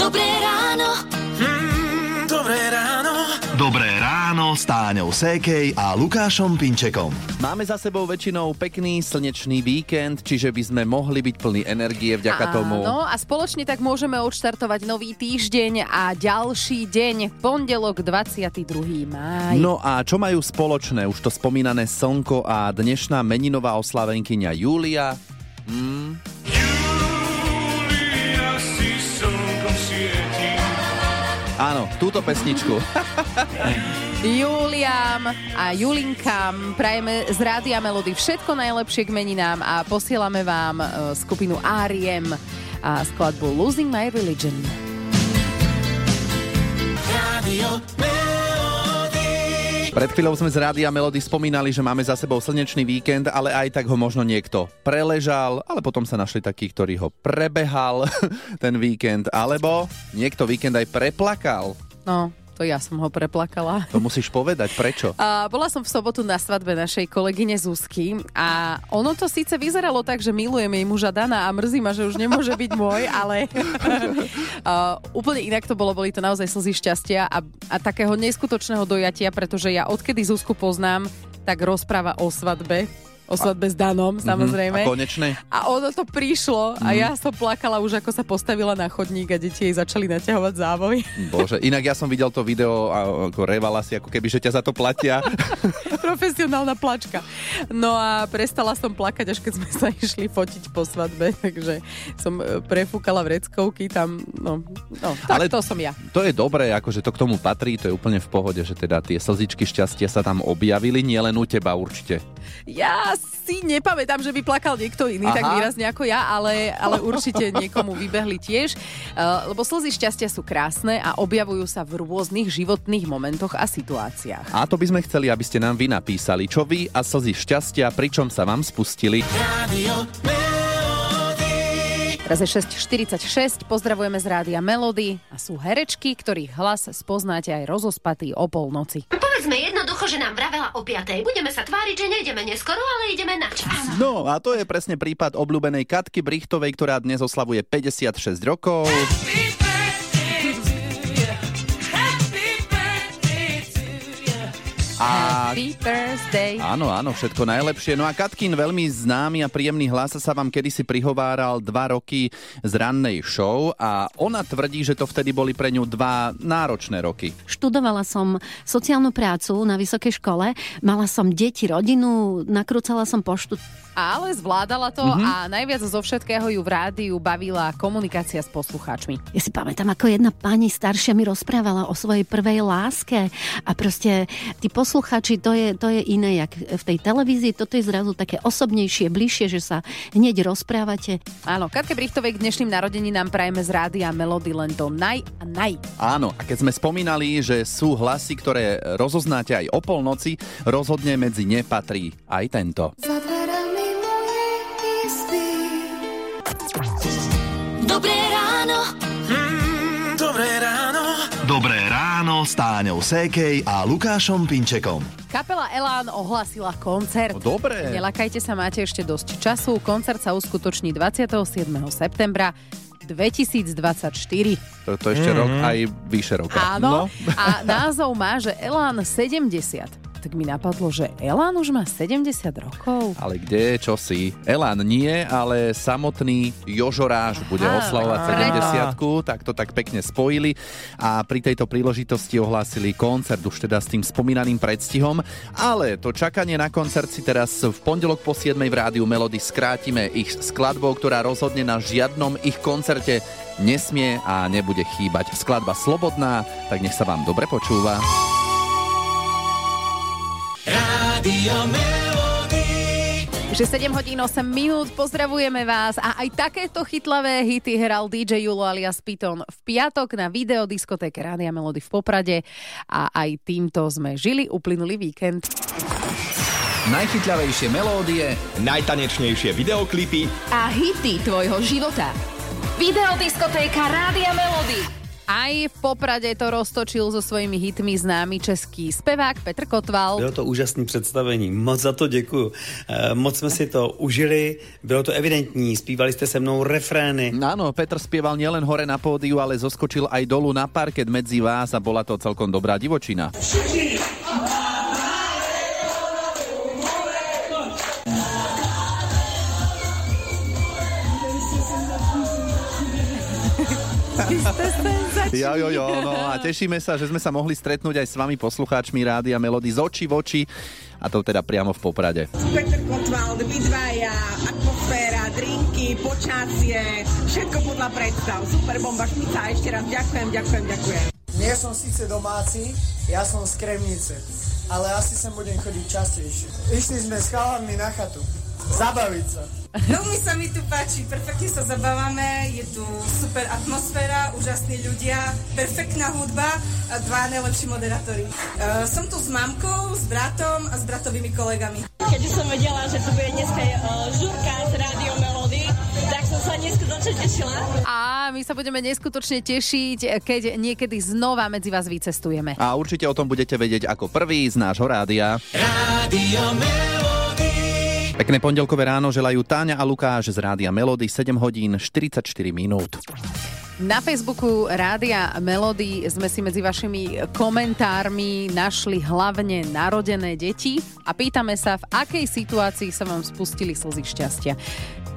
Dobré ráno. Mm, dobré ráno. Dobré ráno s Táňou Sékej a Lukášom Pinčekom. Máme za sebou väčšinou pekný slnečný víkend, čiže by sme mohli byť plní energie vďaka tomu. Áno, a spoločne tak môžeme odštartovať nový týždeň a ďalší deň, pondelok 22. máj. No a čo majú spoločné? Už to spomínané slnko a dnešná meninová oslavenkyňa Julia. Mm, áno, túto pesničku. Juliam a Julinkám prajeme z Rádia Melody všetko najlepšie k meninám a posielame vám e, skupinu R.E.M. a skladbu Losing My Religion. Radio Pred chvíľou sme z Rádia Melody spomínali, že máme za sebou slnečný víkend, ale aj tak ho možno niekto preležal, ale potom sa našli takí, ktorí ho prebehal ten víkend, alebo niekto víkend aj preplakal. No, to ja som ho preplakala. To musíš povedať, prečo? A bola som v sobotu na svadbe našej kolegyne Zuzky a ono to síce vyzeralo tak, že milujem jej muža Dana a mrzí ma, že už nemôže byť môj, ale uh, úplne inak to bolo, boli to naozaj slzy šťastia a, a takého neskutočného dojatia, pretože ja odkedy Zuzku poznám, tak rozpráva o svadbe o svadbe s Danom, samozrejme. A konečné? A ono to prišlo a ja som plakala už, ako sa postavila na chodník a deti jej začali naťahovať závoj. Bože, inak ja som videl to video a ako revala si, ako keby, že ťa za to platia. Profesionálna plačka. No a prestala som plakať, až keď sme sa išli fotiť po svadbe, takže som e, prefúkala vreckovky tam, no, no tak Ale- to som ja. To je dobré, akože to k tomu patrí, to je úplne v pohode, že teda tie slzičky šťastia sa tam objavili, nielen u teba určite. Ja si nepamätám, že by plakal niekto iný Aha. tak výrazne ako ja, ale, ale určite niekomu vybehli tiež, uh, lebo slzy šťastia sú krásne a objavujú sa v rôznych životných momentoch a situáciách. A to by sme chceli, aby ste nám vy napísali, čo vy a slzy šťastia, pričom sa vám spustili. Radio Teraz je 6.46, pozdravujeme z rádia Melody a sú herečky, ktorých hlas spoznáte aj rozospatý o polnoci. Povedzme jednoducho, že nám vravela o 5. Budeme sa tváriť, že nejdeme neskoro, ale ideme na čas. No a to je presne prípad obľúbenej Katky Brichtovej, ktorá dnes oslavuje 56 rokov. A Happy birthday. Áno, áno, všetko najlepšie. No a Katkin, veľmi známy a príjemný hlas sa vám kedysi prihováral dva roky z rannej show a ona tvrdí, že to vtedy boli pre ňu dva náročné roky. Študovala som sociálnu prácu na vysokej škole, mala som deti, rodinu, nakrúcala som poštu. Ale zvládala to a najviac zo všetkého ju v rádiu bavila komunikácia s poslucháčmi. Ja si pamätám, ako jedna pani staršia mi rozprávala o svojej prvej láske a proste tí poslucháči, to je, to je iné, jak v tej televízii, toto je zrazu také osobnejšie, bližšie, že sa hneď rozprávate. Áno, Katke Brichtovej k dnešným narodeninám prajeme z rádia Melody len to naj a naj. Áno, a keď sme spomínali, že sú hlasy, ktoré rozoznáte aj o polnoci, rozhodne medzi ne patrí aj tento. Dobré ráno. Mm, dobré ráno. Dobré ráno s Táňou Sékej a Lukášom Pinčekom. Kapela Elán ohlasila koncert. No, dobre. Nelakajte sa, máte ešte dosť času. Koncert sa uskutoční 27. septembra 2024. To, to ešte rok aj vyše roka. Áno. No. A názov má, že Elán 70. Tak mi napadlo, že Elán už má 70 rokov. Ale kde, čo si? Elán nie, ale samotný Jožoráš bude oslavovať preto. 70 tak to tak pekne spojili a pri tejto príležitosti ohlásili koncert už teda s tým spomínaným predstihom, ale to čakanie na koncert si teraz v pondelok po 7 v rádiu Melody skrátime ich skladbou, ktorá rozhodne na žiadnom ich koncerte nesmie a nebude chýbať. Skladba Slobodná, tak nech sa vám dobre počúva. Radio Že 7 hodín 8 minút, pozdravujeme vás a aj takéto chytlavé hity hral DJ Julo alias Piton v piatok na videodiskotéke Rádia Melody v Poprade a aj týmto sme žili uplynulý víkend. Najchytľavejšie melódie Najtanečnejšie videoklipy A hity tvojho života. Videodiskotéka Rádia Melody. Aj v Poprade to roztočil so svojimi hitmi známy český spevák Petr Kotval. Bylo to úžasné představení, moc za to děkuju. E, moc jsme si to užili, bylo to evidentní, zpívali jste se mnou refrény. Áno, Petr spieval nielen hore na pódiu, ale zoskočil aj dolu na parket medzi vás a bola to celkom dobrá divočina. Jo, jo, jo, no a tešíme sa, že sme sa mohli stretnúť aj s vami poslucháčmi Rádia Melody z očí v oči a to teda priamo v Poprade. Peter Kotwald, vy dvaja, atmosféra, drinky, počasie, všetko podľa predstav. Super bomba špica, ešte raz ďakujem, ďakujem, ďakujem. Nie som síce domáci, ja som z Kremnice, ale asi sem budem chodiť častejšie. Išli sme s chalami na chatu. Zabaviť sa. Veľmi sa mi tu páči, perfektne sa zabávame, je tu super atmosféra, úžasní ľudia, perfektná hudba a dva najlepší moderátori. Uh, som tu s mamkou, s bratom a s bratovými kolegami. Keď som vedela, že tu bude dneska uh, žurka z Rádio Melody, tak som sa neskutočne tešila. A my sa budeme neskutočne tešiť, keď niekedy znova medzi vás vycestujeme. A určite o tom budete vedieť ako prvý z nášho rádia. Rádio Melody. Pekné pondelkové ráno želajú Táňa a Lukáš z Rádia Melody 7 hodín 44 minút. Na Facebooku Rádia Melody sme si medzi vašimi komentármi našli hlavne narodené deti a pýtame sa, v akej situácii sa vám spustili slzy šťastia.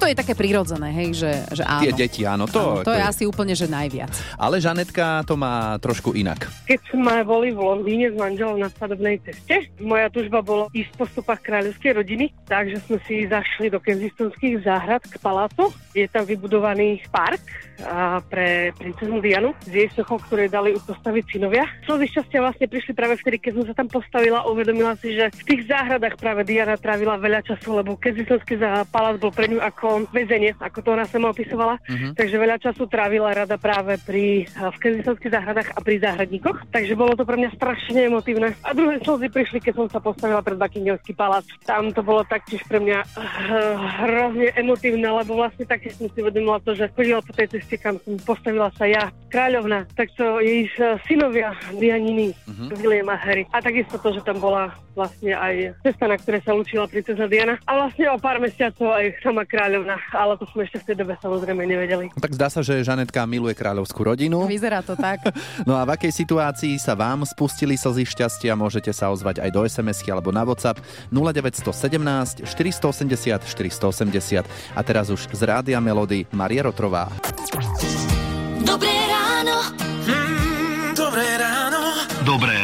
To je také prirodzené, hej, že, že áno. Tie deti, áno. áno, To, to je asi úplne, že najviac. Ale Žanetka to má trošku inak. Keď sme boli v Londýne s manželom na svadobnej ceste, moja tužba bola ísť po stopách kráľovskej rodiny, takže sme si zašli do Kensingtonských záhrad k palácu. Je tam vybudovaný park a pre princeznu Dianu s jej sochou, ktoré dali postaviť synovia. Slzy šťastia vlastne prišli práve vtedy, keď som sa tam postavila a uvedomila si, že v tých záhradách práve Diana trávila veľa času, lebo Kensingtonský palác bol pre ňu ako väzenie, ako to ona sama opisovala. Uh-huh. Takže veľa času trávila rada práve pri, v Kensingtonských záhradách a pri záhradníkoch. Takže bolo to pre mňa strašne emotívne. A druhé slzy prišli, keď som sa postavila pred Buckinghamský palác. Tam to bolo taktiež pre mňa uh, hrozne emotívne, lebo vlastne taktiež som si uvedomila to, že chodila po tej ceste, kam som postavila sa ja, kráľovna, tak to jej uh, synovia Dianiny, uh-huh. William a Harry. A takisto to, že tam bola vlastne aj cesta, na ktorej sa učila princezna Diana. A vlastne o pár mesiacov aj sama kráľovna, ale to sme ešte v tej dobe samozrejme nevedeli. Tak zdá sa, že Žanetka miluje kráľovskú rodinu. Vyzerá to tak. No a v akej situácii sa vám spustili slzy šťastia, môžete sa ozvať aj do SMS-ky alebo na WhatsApp 0917 480 480. A teraz už z Rádia Melody Maria Rotrová. Dobré ráno. Mm, dobré ráno. Dobré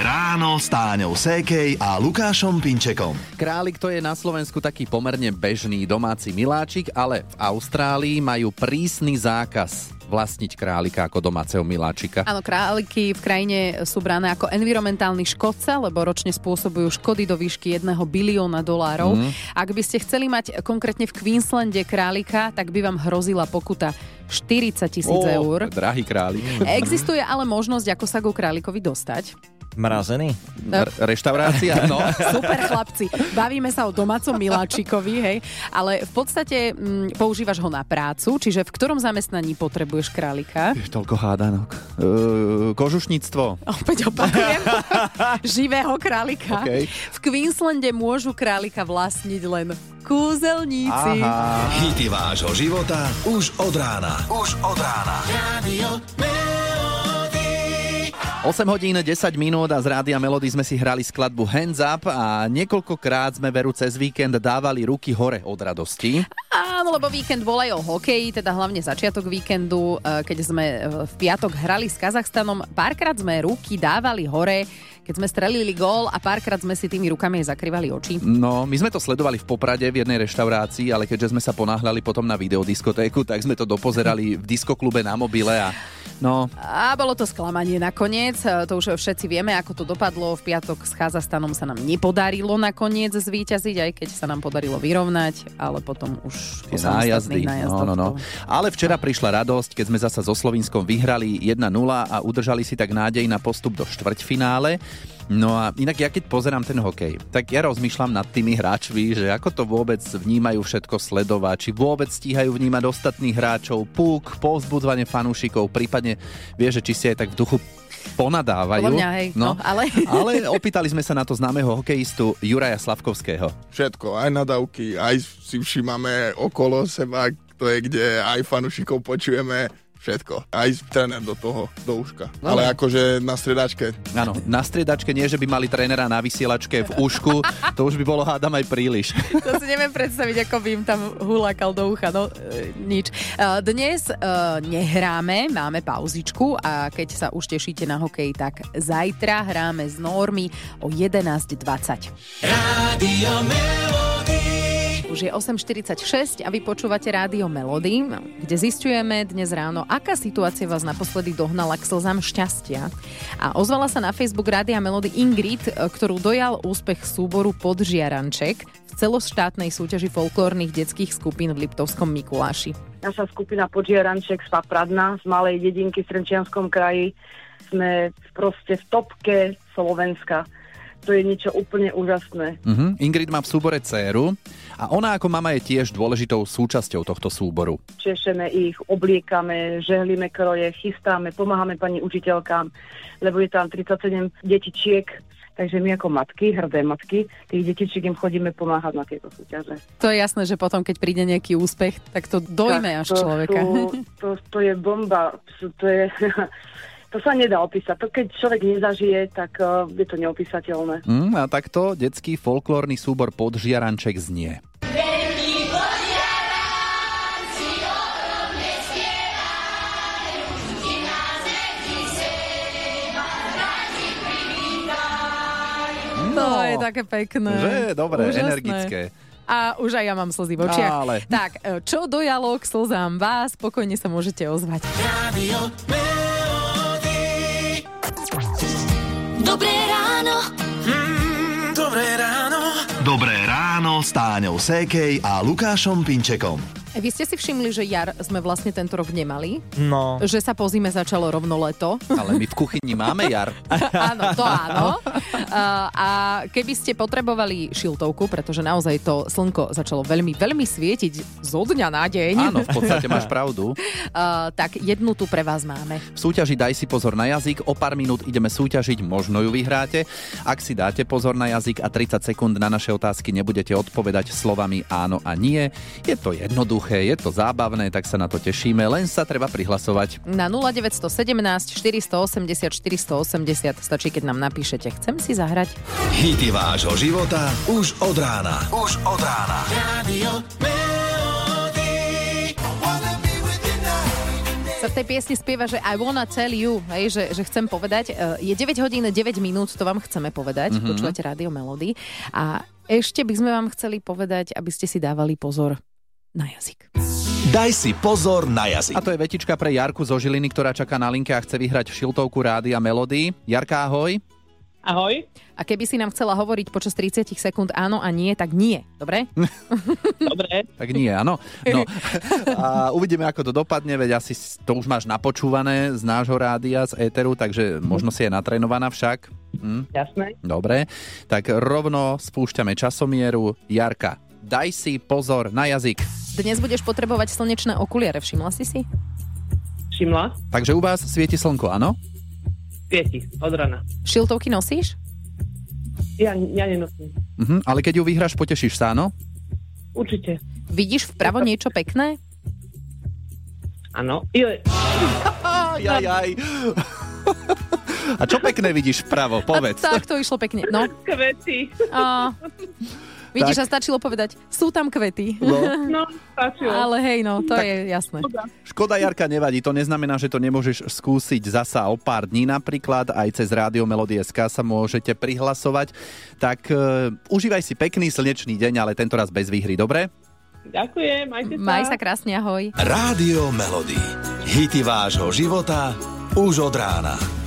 s Táňou Sékej a Lukášom Pinčekom. Králik to je na Slovensku taký pomerne bežný domáci miláčik, ale v Austrálii majú prísny zákaz vlastniť králika ako domáceho miláčika. Áno, králiky v krajine sú brané ako environmentálny škodca, lebo ročne spôsobujú škody do výšky 1 bilióna dolárov. Mm. Ak by ste chceli mať konkrétne v Queenslande králika, tak by vám hrozila pokuta 40 tisíc eur. Drahý králik. Existuje ale možnosť, ako sa ku králikovi dostať. Mrazený? R- reštaurácia, no. Super chlapci. Bavíme sa o domácom miláčikovi, hej. Ale v podstate m, používaš ho na prácu, čiže v ktorom zamestnaní potrebuješ králika? Jež toľko hádanok. Uh, kožušníctvo. Opäť opakujem. Živého králika. Okay. V Queenslande môžu králika vlastniť len kúzelníci. Aha. Hity vášho života už od rána. Už od rána. Melody. 8 hodín 10 minút a z Rádia Melody sme si hrali skladbu Hands Up a niekoľkokrát sme veru cez víkend dávali ruky hore od radosti. Áno, lebo víkend bol aj o hokeji, teda hlavne začiatok víkendu, e, keď sme v piatok hrali s Kazachstanom. Párkrát sme ruky dávali hore, keď sme strelili gól a párkrát sme si tými rukami aj zakrývali oči. No, my sme to sledovali v Poprade v jednej reštaurácii, ale keďže sme sa ponáhľali potom na videodiskotéku, tak sme to dopozerali v diskoklube na mobile a no... A bolo to sklamanie nakoniec, to už všetci vieme, ako to dopadlo. V piatok s Kazachstanom sa nám nepodarilo nakoniec zvíťaziť, aj keď sa nám podarilo vyrovnať, ale potom už Tie nájazdy. No, no, no. Ale včera prišla radosť, keď sme zasa so Slovinskom vyhrali 1-0 a udržali si tak nádej na postup do štvrťfinále. No a inak ja keď pozerám ten hokej, tak ja rozmýšľam nad tými hráčmi, že ako to vôbec vnímajú všetko sledovať, či vôbec stíhajú vnímať ostatných hráčov, púk, povzbudzovanie fanúšikov, prípadne vie, že či si aj tak v duchu ponadávajú. Podľa mňa, hej, no, ale... ale opýtali sme sa na to známeho hokejistu Juraja Slavkovského. Všetko, aj nadávky, aj si všímame okolo seba, to je, kde aj fanúšikov počujeme, všetko. Aj tréner do toho, do uška. No. Ale akože na striedačke. Áno, na striedačke nie, že by mali trénera na vysielačke v ušku, to už by bolo hádam aj príliš. To si neviem predstaviť, ako by im tam hulákal do ucha, no e, nič. E, dnes e, nehráme, máme pauzičku a keď sa už tešíte na hokej, tak zajtra hráme z normy o 11.20. Rádio Melody. Už je 8.46 a vy počúvate Rádio Melody, kde zistujeme dnes ráno, aká situácia vás naposledy dohnala k slzám šťastia. A ozvala sa na Facebook Rádia Melody Ingrid, ktorú dojal úspech súboru Podžiaranček v celoštátnej súťaži folklórnych detských skupín v Liptovskom Mikuláši. Naša skupina Podžiaranček z Papradna, z malej dedinky v Trenčianskom kraji, sme proste v topke Slovenska to je niečo úplne úžasné. Uh-huh. Ingrid má v súbore dceru a ona ako mama je tiež dôležitou súčasťou tohto súboru. Češeme ich, obliekame, žehlíme kroje, chystáme, pomáhame pani učiteľkám, lebo je tam 37 detičiek, Takže my ako matky, hrdé matky, tých detičiek im chodíme pomáhať na tieto súťaže. To je jasné, že potom, keď príde nejaký úspech, tak to dojme tak, až to, človeka. To, to, to je bomba. To je, to sa nedá opísať. To keď človek nezažije, tak uh, je to neopísateľné. Mm, a takto detský folklórny súbor Podžiaranček znie. To je také pekné. Že? Dobre, Úžasné. energické. A už aj ja mám slzy v očiach. Ale. Tak, e, čo dojalo k slzám vás, spokojne sa môžete ozvať. Rádio Dobré ráno s Táňou Sékej a Lukášom Pinčekom. Vy ste si všimli, že jar sme vlastne tento rok nemali? No. Že sa po zime začalo rovno leto? Ale my v kuchyni máme jar. áno, to áno. A, a keby ste potrebovali šiltovku, pretože naozaj to slnko začalo veľmi, veľmi svietiť zo dňa na deň. Áno, v podstate máš pravdu. A, tak jednu tu pre vás máme. V súťaži Daj si pozor na jazyk, o pár minút ideme súťažiť, možno ju vyhráte. Ak si dáte pozor na jazyk a 30 sekúnd na naše otázky nebudete odpovedať slovami áno a nie, je to jednoduché, je to zábavné, tak sa na to tešíme, len sa treba prihlasovať. Na 0917 480 480 stačí, keď nám napíšete. Chcem si zahrať. Hity vášho života už od rána. Už od rána. Melody. Sa v tej piesni spieva, že I wanna tell you, hej, že, že chcem povedať. E, Je 9 hodín 9 minút, to vám chceme povedať. Mhm. Mm-hmm. Počúvate Rádio Melody. A ešte by sme vám chceli povedať, aby ste si dávali pozor na jazyk. Daj si pozor na jazyk. A to je vetička pre Jarku zo Žiliny, ktorá čaká na linke a chce vyhrať šiltovku Rádia Melody. Jarka, ahoj. Ahoj. A keby si nám chcela hovoriť počas 30 sekúnd áno a nie, tak nie. Dobre? Dobre. Tak nie, áno. No. A uvidíme, ako to dopadne, veď asi to už máš napočúvané z nášho rádia, z éteru, takže možno si je natrénovaná však. Hm? Jasné. Dobre, tak rovno spúšťame časomieru. Jarka, daj si pozor na jazyk. Dnes budeš potrebovať slnečné okuliare, všimla si si? Všimla? Takže u vás svieti slnko, áno? Svieti, od rana. Šiltovky nosíš? Ja, ja nenosím. Mhm, ale keď ju vyhráš, potešíš sa, áno? Určite. Vidíš vpravo niečo pekné? Áno. Jaj, jaj. A čo pekné vidíš vpravo? Povedz. A tak to išlo pekne. No. Kvety. A... Vidíš, Tak. a stačilo povedať, sú tam kvety. No. No, stačilo. Ale hej, no, to je jasné. Škoda, Jarka, nevadí. To neznamená, že to nemôžeš skúsiť zasa o pár dní napríklad. Aj cez Rádio Melody.sk sa môžete prihlasovať. Tak uh, užívaj si pekný slnečný deň, ale tento raz bez výhry, dobre? Ďakujem, majte sa. Maj sa krásne, ahoj. Rádio Melody. Hity vášho života už od rána.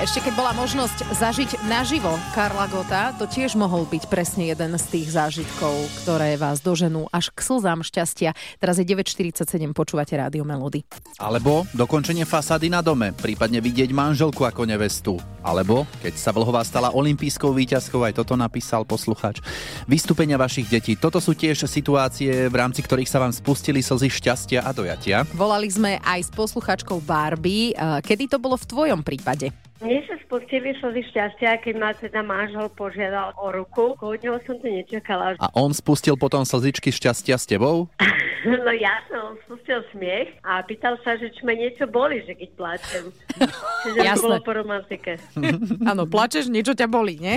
Ešte keď bola možnosť zažiť naživo Karla Gota, to tiež mohol byť presne jeden z tých zážitkov, ktoré vás doženú až k slzám šťastia. Teraz je 9.47, počúvate Rádio Melody. Alebo dokončenie fasády na dome, prípadne vidieť manželku ako nevestu. Alebo keď sa Vlhová stala olimpijskou výťazkou, aj toto napísal posluchač. Vystúpenia vašich detí, toto sú tiež situácie, v rámci ktorých sa vám spustili slzy šťastia a dojatia. Volali sme aj s posluchačkou Barbie. Eh, Kedy to bolo v tvojom prípade? Mne sa spustili slzy šťastia, keď ma teda manžel požiadal o ruku. Od neho som to nečakala. A on spustil potom slzičky šťastia s tebou? No ja som spustil smiech a pýtal sa, že či ma niečo boli, že keď plačem. Čiže to Jasné. bolo po romantike. Áno, plačeš, niečo ťa bolí, nie?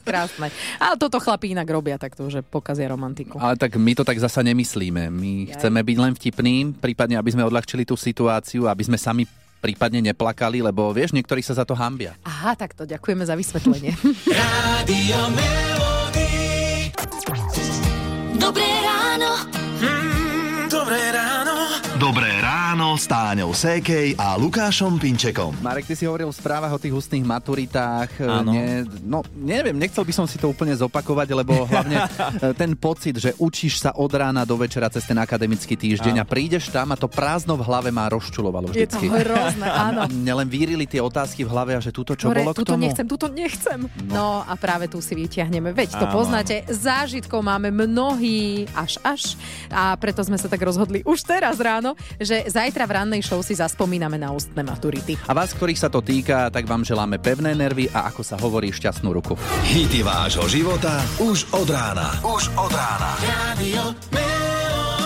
Krásne. Ale toto chlapí inak robia takto, že pokazia romantiku. Ale tak my to tak zasa nemyslíme. My chceme byť len vtipní, prípadne aby sme odľahčili tú situáciu, aby sme sami prípadne neplakali, lebo vieš, niektorí sa za to hambia. Aha, tak to ďakujeme za vysvetlenie. Rádio Melody. Dobré ráno. Mm, dobré ráno. Dobré ráno s Táňou Sékej a Lukášom Pinčekom. Marek, ty si hovoril v správach o tých ústnych maturitách. Áno. Nie, no, neviem, nechcel by som si to úplne zopakovať, lebo hlavne e, ten pocit, že učíš sa od rána do večera cez ten akademický týždeň a prídeš tam a to prázdno v hlave ma rozčulovalo Je to vždycky. hrozné, áno. A mne len vyrili tie otázky v hlave a že túto čo Hore, bolo k tuto tomu? nechcem, tuto nechcem. No. a práve tu si vyťahneme. Veď to Áno. poznáte, zážitkov máme mnohí až až. A preto sme sa tak rozhodli už teraz ráno, že zajtra v rannej show si zaspomíname na ústne maturity. A vás, ktorých sa to týka, tak vám želáme pevné nervy a ako sa hovorí šťastnú ruku. Hity vášho života už od rána. Už od rána. Melody.